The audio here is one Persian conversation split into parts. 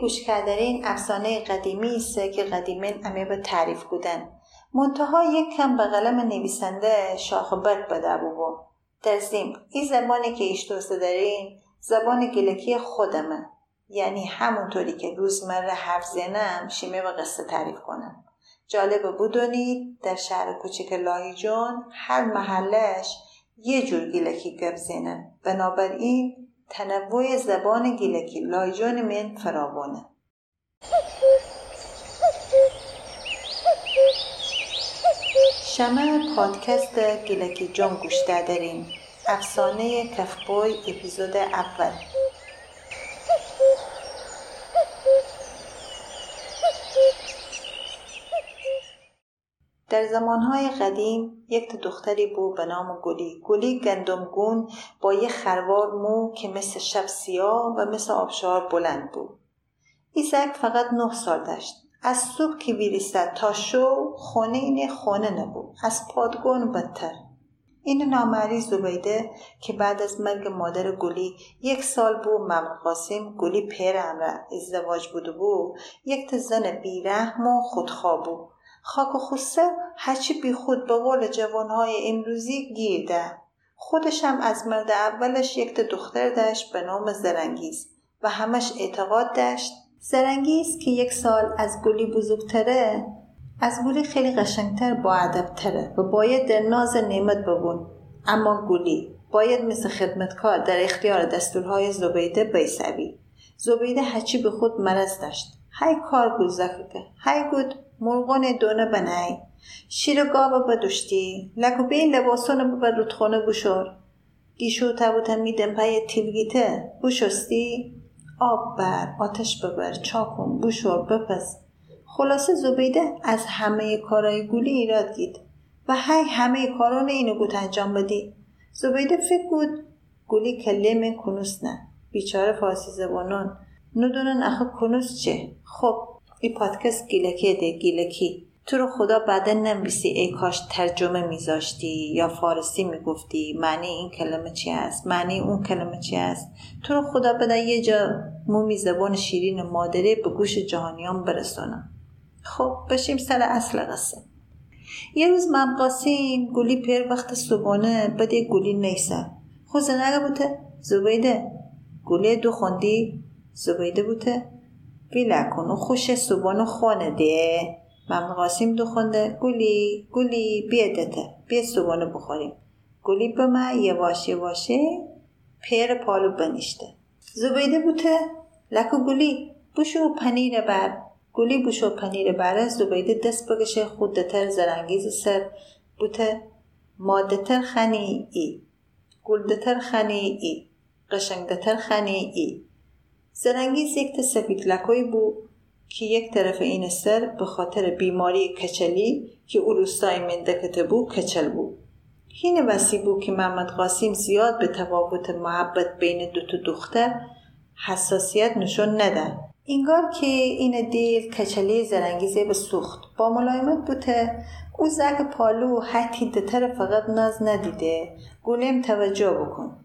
گوش کردین افسانه قدیمی است که قدیمین امی به تعریف بودن. منتها یک کم به قلم نویسنده شاخ برد بده بو در زیم این زبانی که ایش دوست دارین زبان گلکی خودمه. یعنی همونطوری که روزمره حرف زنم شیمه و قصه تعریف کنم. جالب بودونید در شهر کوچک لاهیجان هر محلش یه جور گیلکی گپ زنن. بنابراین تنوع زبان گیلکی. لایجان من فراوانه. شمه پادکست گیلکی جان گوش داریم افسانه کفبوی اپیزود اول. در زمانهای قدیم یک دختری بود به نام گلی. گلی گندمگون با یه خروار مو که مثل شب سیاه و مثل آبشار بلند بود. ایزک فقط نه سال داشت. از صبح که بیریستد تا شو خونه این خونه نبود. از پادگون بدتر. این نامری زبیده که بعد از مرگ مادر گلی یک سال بو محمد قاسم گلی پیر ازدواج بود. یک زن بیرحم و خودخواه بود. خاک و خوسته هرچی بی خود به قول جوانهای امروزی گیرده. هم از مرد اولش یک دختر داشت به نام زرنگیز و همش اعتقاد داشت. زرنگیز که یک سال از گلی بزرگتره از گلی خیلی قشنگتر با ادبتره و باید در ناز نعمت ببون. اما گلی باید مثل خدمتکار در اختیار دستورهای زبیده بیسوی زبیده هرچی به خود مرض داشت. های کار گذکه های گود مرغان دونه بنای شیر گاوا بدوشتی لکو به این لباسانو ببر رودخانه بشور گیشو تبوتا میدن پای تیلگیته. بشستی آب بر آتش ببر چاکن بشور بپز. خلاصه زبیده از همه کارای گولی ایراد گید. و های همه کاران اینو گوت انجام بدی. زبیده فکر بود گولی کلمه کنوس نه. بیچاره فارسی زبانان. ندونن اخه کنوس چه. خب این پادکست گیلکی ده گیلکی. تو رو خدا بعدا نمیسی ای کاش ترجمه میذاشتی یا فارسی می‌گفتی. معنی این کلمه چی است معنی اون کلمه چی است تو رو خدا بده یه جا مومی زبان شیرین مادره به گوش جهانیان برسونم خب بشیم سر اصل قصه. یه روز من قاسیم گلی پیر وقت صبحانه بده گلی نیسه خود زنگه بوده؟ زبیده. گلی دو خوندی؟ زبیده بوده؟ ویلا کن و خوش صبحانه خونه ده ممنون قاسم دو خونده گلی گلی بیا دته. بیا صبحانه بخوریم. گلی به من یواش یواشه پیر پالو بنیشته زبیده بوده لکو گلی. بوشو پنیر بر. گلی بوشو پنیر بره زبیده دست بگشه خودتر زرنگیز سر بوده مادتر خنی ای. گلدتر خنی ای. قشنگدتر خنی ای. زرنگیز یک سفید لکوی بود که یک طرف این سر به خاطر بیماری کچلی که او روستای مندکته بود کچل بود هین وسی بود که محمد قاسم زیاد به تفاوت محبت بین دو تا دختر حساسیت نشون نده. اینگار که این دیل کچلی زرنگیزه به سوخت. با ملایمت بوده او زک پالو حتی دتر فقط ناز ندیده. گولم توجه بکن.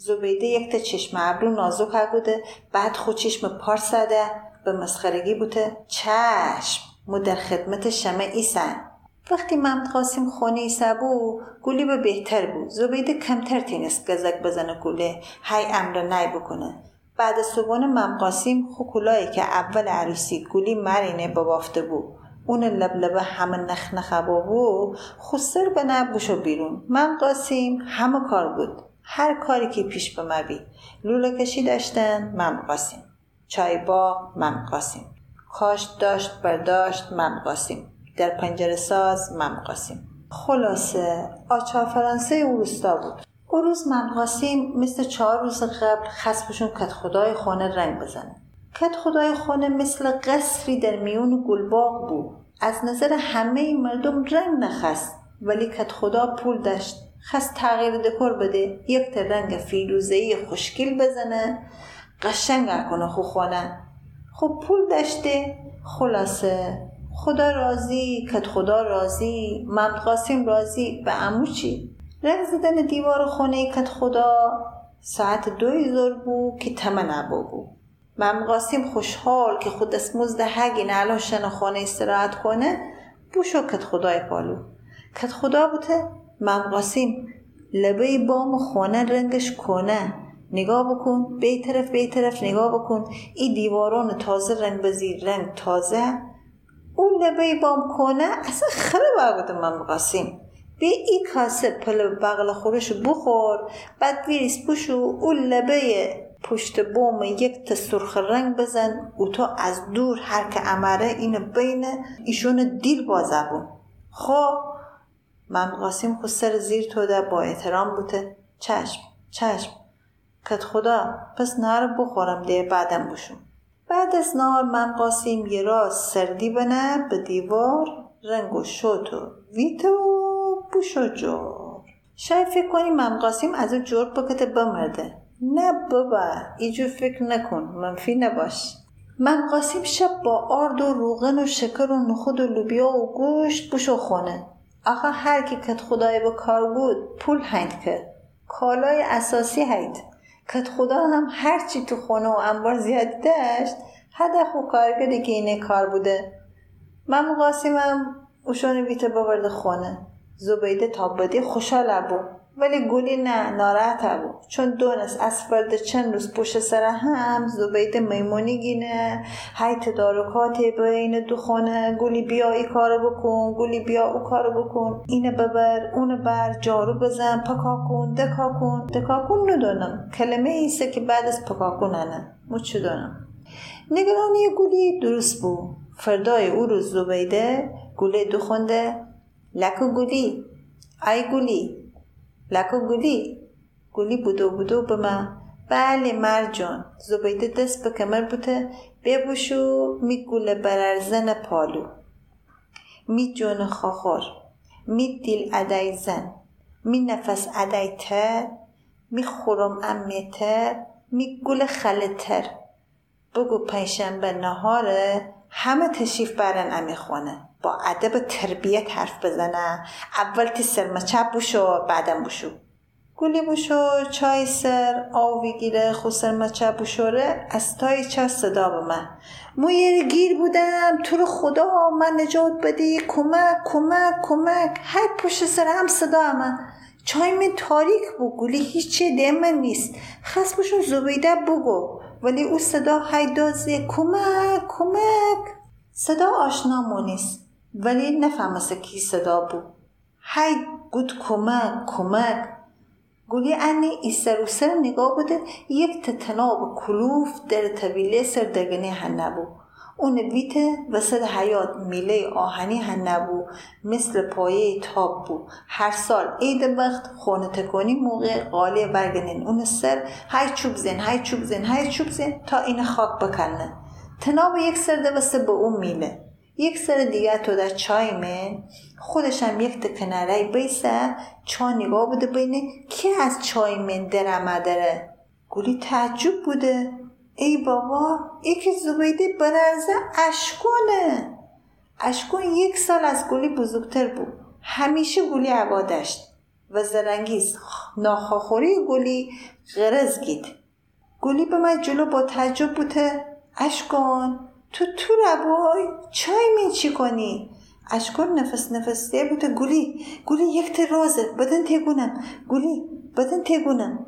زبیده یک تا چشم ابرو نازک بوده. بعد خود چشم پار زده. به مسخرگی بوده. چشم مو در خدمت شمه ایسن. وقتی محمد قاسم خونه ایسا بو گولی به بهتر بود. زبیده کمتر تینست گزک بزنه گوله. های امر نای بکنه. بعد صبحانه مم قاسم خوکولایی که اول عروسی گولی مرینه ببافته بود. اون لبلبه همه نخ نخبا بود. خسر به نبوشو بیرون. مم قاسم همه کار بود. هر کاری که پیش به مبی لوله کشی داشتن من قاسم چای با من قاسم کاشت داشت برداشت من قاسم در پنجره ساز من قاسم خلاصه آچار فرانسه او روستا بود. او روز من قاسم مثل چهار روز قبل خسبشون کت خدای خانه رنگ بزنه. کت خدای خانه مثل قصری در میون گلباغ بود. از نظر همه مردم رنگ نخست ولی کت خدا پول داشت. خست تغییر دکور بده یک تا رنگ فیروزهی خوشگل بزنه قشنگ کنه خو خونه خب پول داشته؟ خلاصه. خدا راضی کت خدا راضی من قاسم راضی. به امو چی؟ رنگ زدن دیوار خونه کت خدا. ساعت دوی زور بو که تمه نبو بو. مم قاسم خوشحال که خود اسموز ده هگین الان شن خانه استراحت کنه. بوشو کت خدای پالو. کت خدا بوده؟ مم قاسم لبه بام خانه رنگش کنه نگاه بکن به طرف به طرف نگاه بکن. این دیواران تازه رنگ بزیر رنگ تازه. اون لبه بام کنه اصلا خیلی بوده من قاسم به ای کاسه پل بغل خورش بخور. بعد ویریس بوشو اون لبه پشت بوم یک تا سرخ رنگ بزن. و تو از دور هر که امره این بین ایشون دیل بازه بون. خب من قاسم سر زیر تو ده با احترام بوده. چشم چشم. کت خدا پس نهار بخورم ده بعدم بشون بعد از نهار من قاسم یه راست سردی بنه به دیوار رنگ و شوت و ویتو بوش و جور. شاید فکر کنی من قاسم از او جور بکته بمرده. نه بابا ایجور فکر نکن منفی نباش. من قاسم شب با آرد و روغن و شکر و نخود و لوبیا و گوشت بوش و خونه. آخه هر کی کت خدای به کار بود پول هند کرد کالای اساسی هید کت خدا هم هرچی تو خونه و انبار زیاد داشت هدف و کارگری که اینه کار بوده. من قاسمم اوشون بیته ببرده خونه. زبیده تا بدی خوشحال بود. ولی گلی نه ناراحت بود چون دونست از فرد چند روز پشت سر هم زبیده میمونی گینه های تدارکات بین دو خانه گلی بیا ای کارو بکن گلی بیا او کارو بکن. اینه ببر اونو بر جارو بزن پکا کن دکا کن. دکا کن ندونم کلمه ایسه که بعد از پکا کننه مو دونم نگرانی گلی درست بود. فردای او روز زبیده گله دو خونده. لکو گلی. ای گلی لکو گلی گلی بودو بودو به من بله مرجان زبیده دست به کمر بوده ببوشو می گوله بررزن پالو می جون خاخور می دیل ادای زن می نفس ادای تر می خورم امی تر می گل خلتر بگو پنجشنبه نهاره همه تشریف برن امی خونه با ادب تربیت حرف بزنه. اول تی سرمچه بوشو بعدم بوشو. گلی بوشو چای سر آوی گیره خو سرمچه بوشوره از تای چه صدا به من. مویر گیر بودم تو رو خدا من نجات بدی. کمک کمک کمک. هر پشت سر هم صدا من. چای من تاریک بو گلی هیچی دیمه نیست. خست بوشو زبیده بگو. ولی او صدا های دازه کمک کمک. صدا آشنا نیست. ولی نفهمسته کی صدا بود. های گود کمک کمک. گولی انی ایستر سر نگاه بوده یک تتناب کلوف در طویله سر دگنه هن نبو اون ویته وسط حیات میله آهنی هن نبو مثل پایه تاب بو. هر سال عید وقت خونه تکونی موقع قالی برگنین. اون سر های چوب زن های چوب زن های چوب زن تا این خاک بکنه تناب یک سر وسط به اون میله. یک سر دیگه تو در چای من خودشم یک تکنره بیسه چا نگاه بوده بینه کی از چای من درمه داره گلی تعجب بوده. ای بابا یکی زبیده بررزه اشکونه. اشکون یک سال از گلی بزرگتر بود. همیشه گلی عبا داشت و زرنگیز. ناخاخوری گلی غرز گید. گلی به من جلو با تعجب بوده. اشکان تو تو ربای چای می چی کنی؟ اشکان نفس نفسته بوده. گلی گلی یک ترازه بدن تگونم گلی بدن تگونم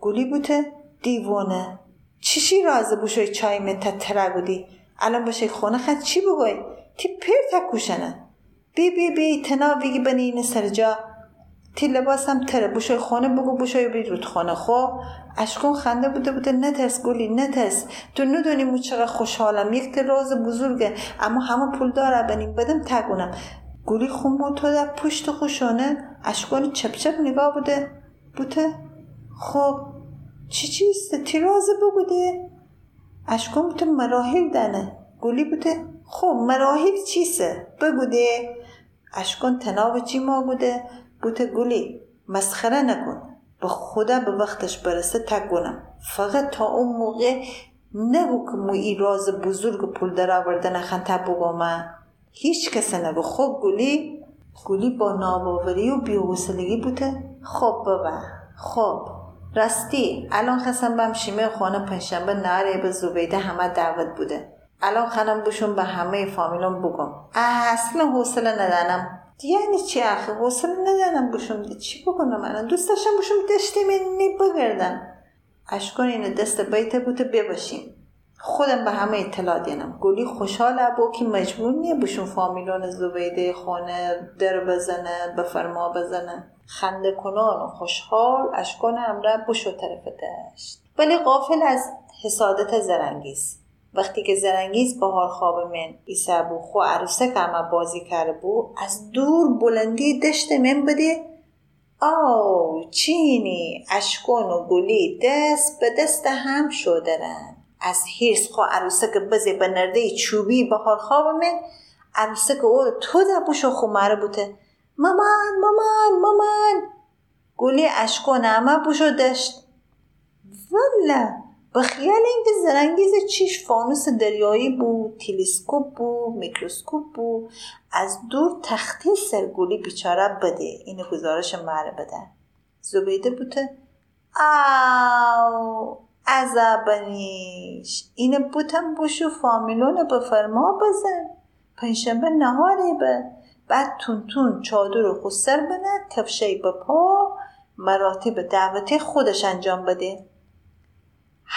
گلی بوده دیوانه. چیشی رازه بوشوی چای می ترگودی الان باشه خونه خد چی بگوی؟ تی پیر تکوشنه بی بی بی تنا بگی بنی سر جا. تی لباسم تره. بوشوی خانه بگو بوشوی بی رود خانه. خب اشکون خنده بوده بوده نترس گلی نترس تو ندونی مو چقدر خوشحالم. یک راز بزرگه. اما همه پول داره بنیم بدم تگونم. گلی خون تو در پشت خوشانه. اشکون چپ چپ نگاه بوده. بوده خب چی چیسته تیرازه بگوده. اشکون بوده مراحل دنه. گلی بوده. خب مراحل چیسه؟ بگوده. اشکون تناب چی ما بوده بوده گلی مسخره نکن. به خدا به وقتش برسه تگونم فقط تا اون موقع نگو که مو ای راز بزرگ پول در آورده نخن تبو من. هیچ کس نگو. خب گلی گلی با ناباوری و بیوسلگی بوده. خب بابا خب. راستی الان خواستم بم شیمه خانه پنجشنبه نهاره به زبیده همه دعوت بوده. الان خانم بشون به همه فامیلون بگم. اصلا حوصله ندانم یعنی چی آخه؟ حوصله ندارم بشون چی بکنم من دوست داشتم بشون دشت منی بگردم. اشکان اینو دست بیته بوده بباشیم. خودم به همه اطلاع دینم. گلی خوشحال ابو که مجبور نیه بشون فامیلون زبیده خانه در بزنه به فرما بزنه. خنده کنان و خوشحال اشکان امره بشو طرف دشت. ولی قافل از حسادت زرنگیز. وقتی که زرنگیز بهار خواب من ایسا بو خو عروسک اما بازی کرده بو از دور بلندی دشت من بده. آو چینی اشکون و گلی دست به دست هم شدرن از هیرس خو عروسک بزی به نرده چوبی بهار خواب من عروسک او تو دبوشو خو مره بوده. مامان مامان مامان. گلی اشکون اما بوشو دشت. والا به خیال اینکه زرنگیز چیش فانوس دریایی بود تلسکوپ بود میکروسکوپ بود از دور تخته سرگولی بیچاره بده این گزارش مره بده. زبیده بوده آو عذابنیش اینه بوتم بوشو فامیلون به فرما بزن. پنجشنبه نهاری به. بعد تون تون چادر و خسر بنه کفشه به پا مراتب دعوتی خودش انجام بده.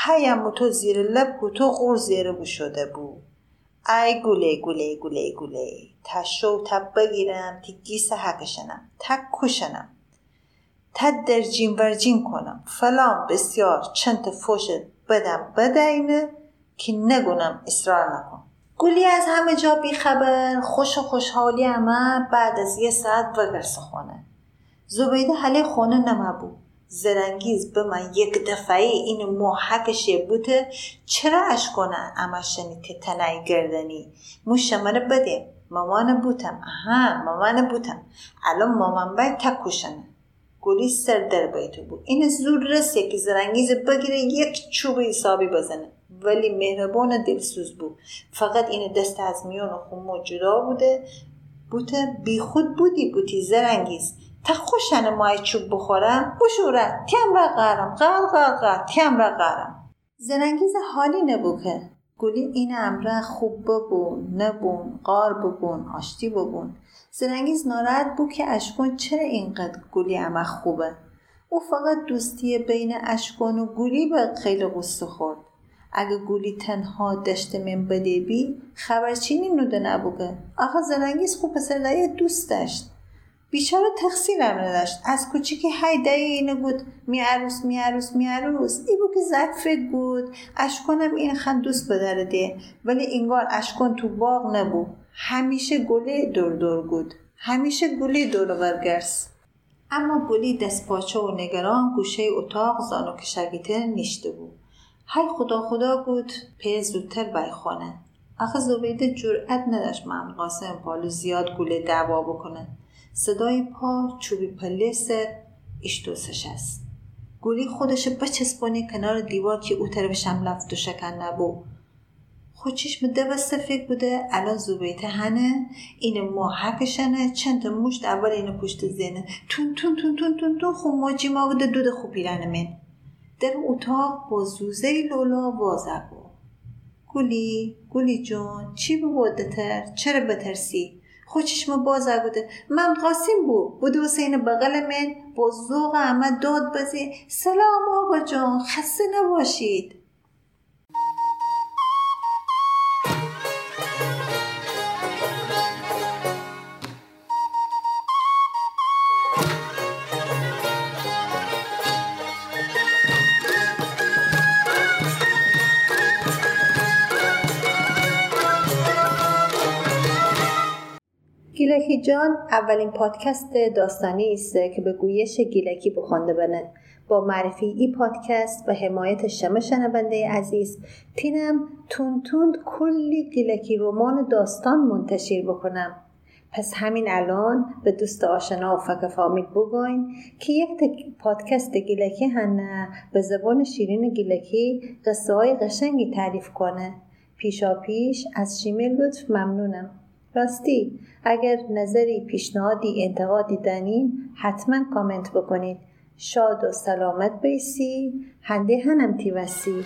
هیم تو زیر لب تو غور زیر بو شده بو. ای گوله گوله گوله گوله. تشو تب بگیرم تی گیس حقشنم تک کشنم. تد در جین ورجین کنم. فلان بسیار چند فوش بدم بدینه که نگونم اصرار نکن. گلی از همه جا بیخبر خوش و خوشحالی همه بعد از یه ساعت وگرس خونه. زبیده حالی خونه نمبو زرنگیز به من یک دفعه این محکشه بوده چرا اش کنن اما شنید که تنعی گردنی. مو شماره بده. مامان بوتم. آها مامان بوتم. الان مامان باید تکوشنه گلی سر در بیتو بود. این زور رسیه که زرنگیز بگیره یک چوب حسابی بزنه. ولی مهربان دلسوز بود. فقط این دست از میان و خمو جدا بوده. بی خود بودی بوتی زرنگیز. تا خوشن مای چوب بخورم بشوره تیم را قرم قر قر قر تیم را قرم زرنگیز حالی نبوکه گلی این امره خوب ببون نبون قار ببون آشتی ببون. زرنگیز ناراحت بود که اشکون چرا اینقدر گلی امه خوبه. او فقط دوستی بین اشکون و گلی به خیلی غصه خورد. اگه گولی تنها دشت من بده بی خبرچینی نوده نبوگه آخه زرنگیز خوب پسر دوست داشت. بیچاره تقصیرم نداشت. از کوچیکی های دایی اینه بود می عروس می عروس می عروس. ای بود که فکر بود. اشکنم این خند دوست بدرده ولی انگار اشکن تو باغ نبود. همیشه گله دور دور بود. همیشه گلی دور ورگرس اما گلی دست پاچه و نگران گوشه اتاق زانو کشگیته نیشته بود. های خدا خدا بود پی زودتر بای خانه. آخه زبیده جرأت نداشت من قاسم پالو زیاد گله دعوا بکنه. صدای پا چوبی پله سر اشتوسش است. گولی خودش بچسبانی کنار دیوار که او طرفشم لفت و شکن نبو خود چشم دوسته فکر بوده الان زوبیت هنه. این محکشنه چند تا مشت اول اینو پشت زنه. تون تون تون تون تون تون خب ماجی ما بوده؟ دود خوب پیرن من. در اتاق با زوزه لولا وازه بود. گولی گولی جون چی بوده تر چرا بترسی؟ خوششم باز بوده. من قاسم بود بود حسین بغل من. با ذوق همه داد بزی سلام آقا جان. خسته نباشید. جان اولین پادکست داستانی است که به گویش گیلکی بخونده بنه با معرفی ای پادکست و حمایت شما شنونده عزیز تینم تون تون کلی گیلکی رمان داستان منتشر بکنم. پس همین الان به دوست آشنا و فک فامیل بگوین که یک پادکست گیلکی هنه به زبان شیرین گیلکی قصه های قشنگی تعریف کنه. پیشا پیش از شیمه لطف ممنونم. راستی اگر نظری پیشنهادی انتقادی دانین حتما کامنت بکنید. شاد و سلامت بیسی هنده هنم تیوسی